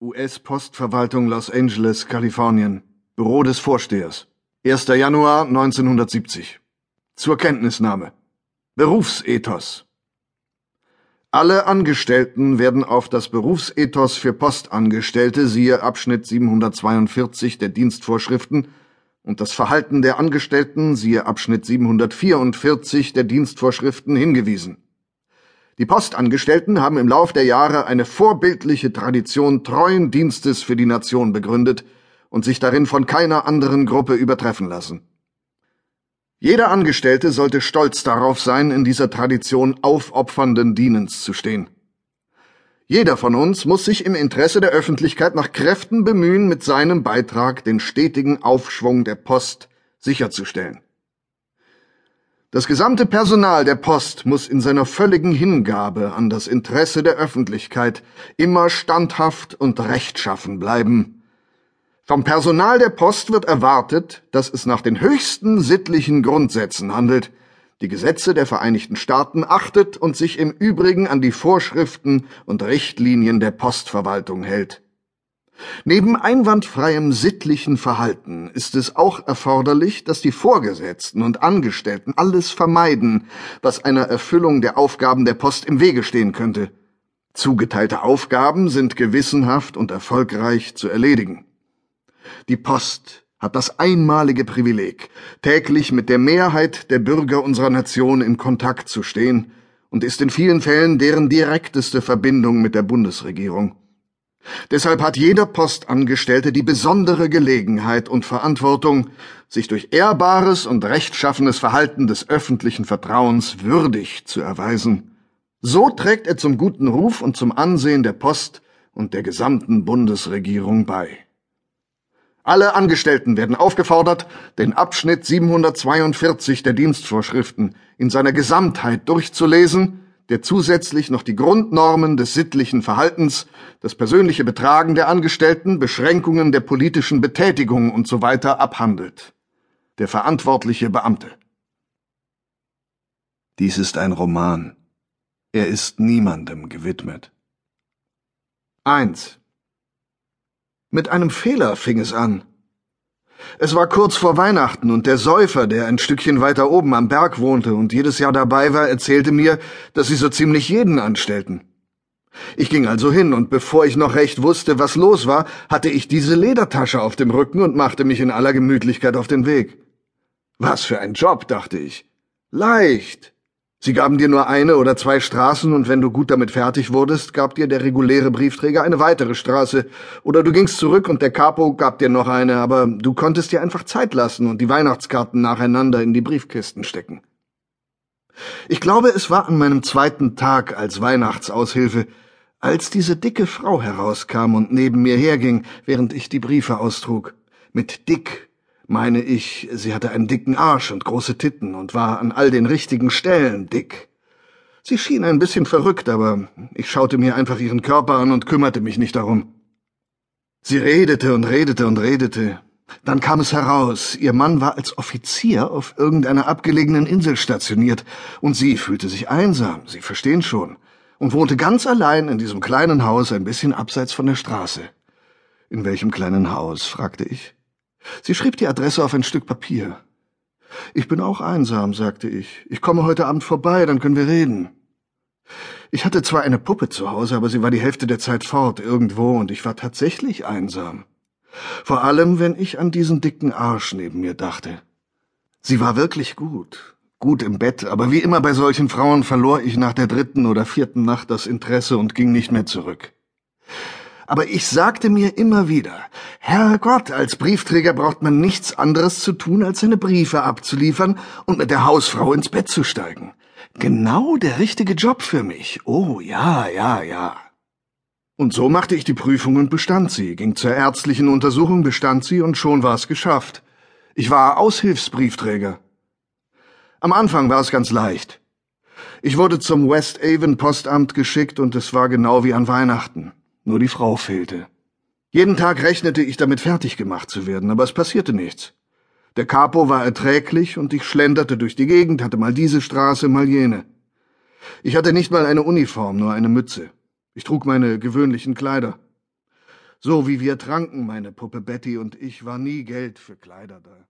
US-Postverwaltung Los Angeles, Kalifornien. Büro des Vorstehers. 1. Januar 1970. Zur Kenntnisnahme. Berufsethos. Alle Angestellten werden auf das Berufsethos für Postangestellte siehe Abschnitt 742 der Dienstvorschriften und das Verhalten der Angestellten siehe Abschnitt 744 der Dienstvorschriften hingewiesen. Die Postangestellten haben im Lauf der Jahre eine vorbildliche Tradition treuen Dienstes für die Nation begründet und sich darin von keiner anderen Gruppe übertreffen lassen. Jeder Angestellte sollte stolz darauf sein, in dieser Tradition aufopfernden Dienens zu stehen. Jeder von uns muss sich im Interesse der Öffentlichkeit nach Kräften bemühen, mit seinem Beitrag den stetigen Aufschwung der Post sicherzustellen. Das gesamte Personal der Post muss in seiner völligen Hingabe an das Interesse der Öffentlichkeit immer standhaft und rechtschaffen bleiben. Vom Personal der Post wird erwartet, dass es nach den höchsten sittlichen Grundsätzen handelt, die Gesetze der Vereinigten Staaten achtet und sich im Übrigen an die Vorschriften und Richtlinien der Postverwaltung hält. Neben einwandfreiem sittlichen Verhalten ist es auch erforderlich, dass die Vorgesetzten und Angestellten alles vermeiden, was einer Erfüllung der Aufgaben der Post im Wege stehen könnte. Zugeteilte Aufgaben sind gewissenhaft und erfolgreich zu erledigen. Die Post hat das einmalige Privileg, täglich mit der Mehrheit der Bürger unserer Nation in Kontakt zu stehen und ist in vielen Fällen deren direkteste Verbindung mit der Bundesregierung. Deshalb hat jeder Postangestellte die besondere Gelegenheit und Verantwortung, sich durch ehrbares und rechtschaffenes Verhalten des öffentlichen Vertrauens würdig zu erweisen. So trägt er zum guten Ruf und zum Ansehen der Post und der gesamten Bundesregierung bei. Alle Angestellten werden aufgefordert, den Abschnitt 742 der Dienstvorschriften in seiner Gesamtheit durchzulesen der zusätzlich noch die Grundnormen des sittlichen Verhaltens, das persönliche Betragen der Angestellten, Beschränkungen der politischen Betätigung usw. So abhandelt. Der verantwortliche Beamte. Dies ist ein Roman. Er ist niemandem gewidmet. 1. Mit einem Fehler fing es an. Es war kurz vor Weihnachten und der Säufer, der ein Stückchen weiter oben am Berg wohnte und jedes Jahr dabei war, erzählte mir, dass sie so ziemlich jeden anstellten. Ich ging also hin, und bevor ich noch recht wusste, was los war, hatte ich diese Ledertasche auf dem Rücken und machte mich in aller Gemütlichkeit auf den Weg. Was für ein Job, dachte ich. Leicht. Sie gaben dir nur eine oder zwei Straßen, und wenn du gut damit fertig wurdest, gab dir der reguläre Briefträger eine weitere Straße, oder du gingst zurück und der Capo gab dir noch eine, aber du konntest dir einfach Zeit lassen und die Weihnachtskarten nacheinander in die Briefkisten stecken. Ich glaube, es war an meinem zweiten Tag als Weihnachtsaushilfe, als diese dicke Frau herauskam und neben mir herging, während ich die Briefe austrug. Mit dick meine ich, sie hatte einen dicken Arsch und große Titten und war an all den richtigen Stellen dick. Sie schien ein bisschen verrückt, aber ich schaute mir einfach ihren Körper an und kümmerte mich nicht darum. Sie redete und redete und redete. Dann kam es heraus, ihr Mann war als Offizier auf irgendeiner abgelegenen Insel stationiert, und sie fühlte sich einsam, Sie verstehen schon, und wohnte ganz allein in diesem kleinen Haus ein bisschen abseits von der Straße. In welchem kleinen Haus? fragte ich. Sie schrieb die Adresse auf ein Stück Papier. Ich bin auch einsam, sagte ich. Ich komme heute Abend vorbei, dann können wir reden. Ich hatte zwar eine Puppe zu Hause, aber sie war die Hälfte der Zeit fort irgendwo, und ich war tatsächlich einsam. Vor allem, wenn ich an diesen dicken Arsch neben mir dachte. Sie war wirklich gut, gut im Bett, aber wie immer bei solchen Frauen verlor ich nach der dritten oder vierten Nacht das Interesse und ging nicht mehr zurück aber ich sagte mir immer wieder, Herrgott, als Briefträger braucht man nichts anderes zu tun, als seine Briefe abzuliefern und mit der Hausfrau ins Bett zu steigen. Genau der richtige Job für mich. Oh ja, ja, ja. Und so machte ich die Prüfung und bestand sie, ging zur ärztlichen Untersuchung, bestand sie und schon war es geschafft. Ich war Aushilfsbriefträger. Am Anfang war es ganz leicht. Ich wurde zum West Avon Postamt geschickt und es war genau wie an Weihnachten. Nur die Frau fehlte. Jeden Tag rechnete ich damit fertig gemacht zu werden, aber es passierte nichts. Der Capo war erträglich und ich schlenderte durch die Gegend, hatte mal diese Straße, mal jene. Ich hatte nicht mal eine Uniform, nur eine Mütze. Ich trug meine gewöhnlichen Kleider. So wie wir tranken, meine Puppe Betty und ich, war nie Geld für Kleider da.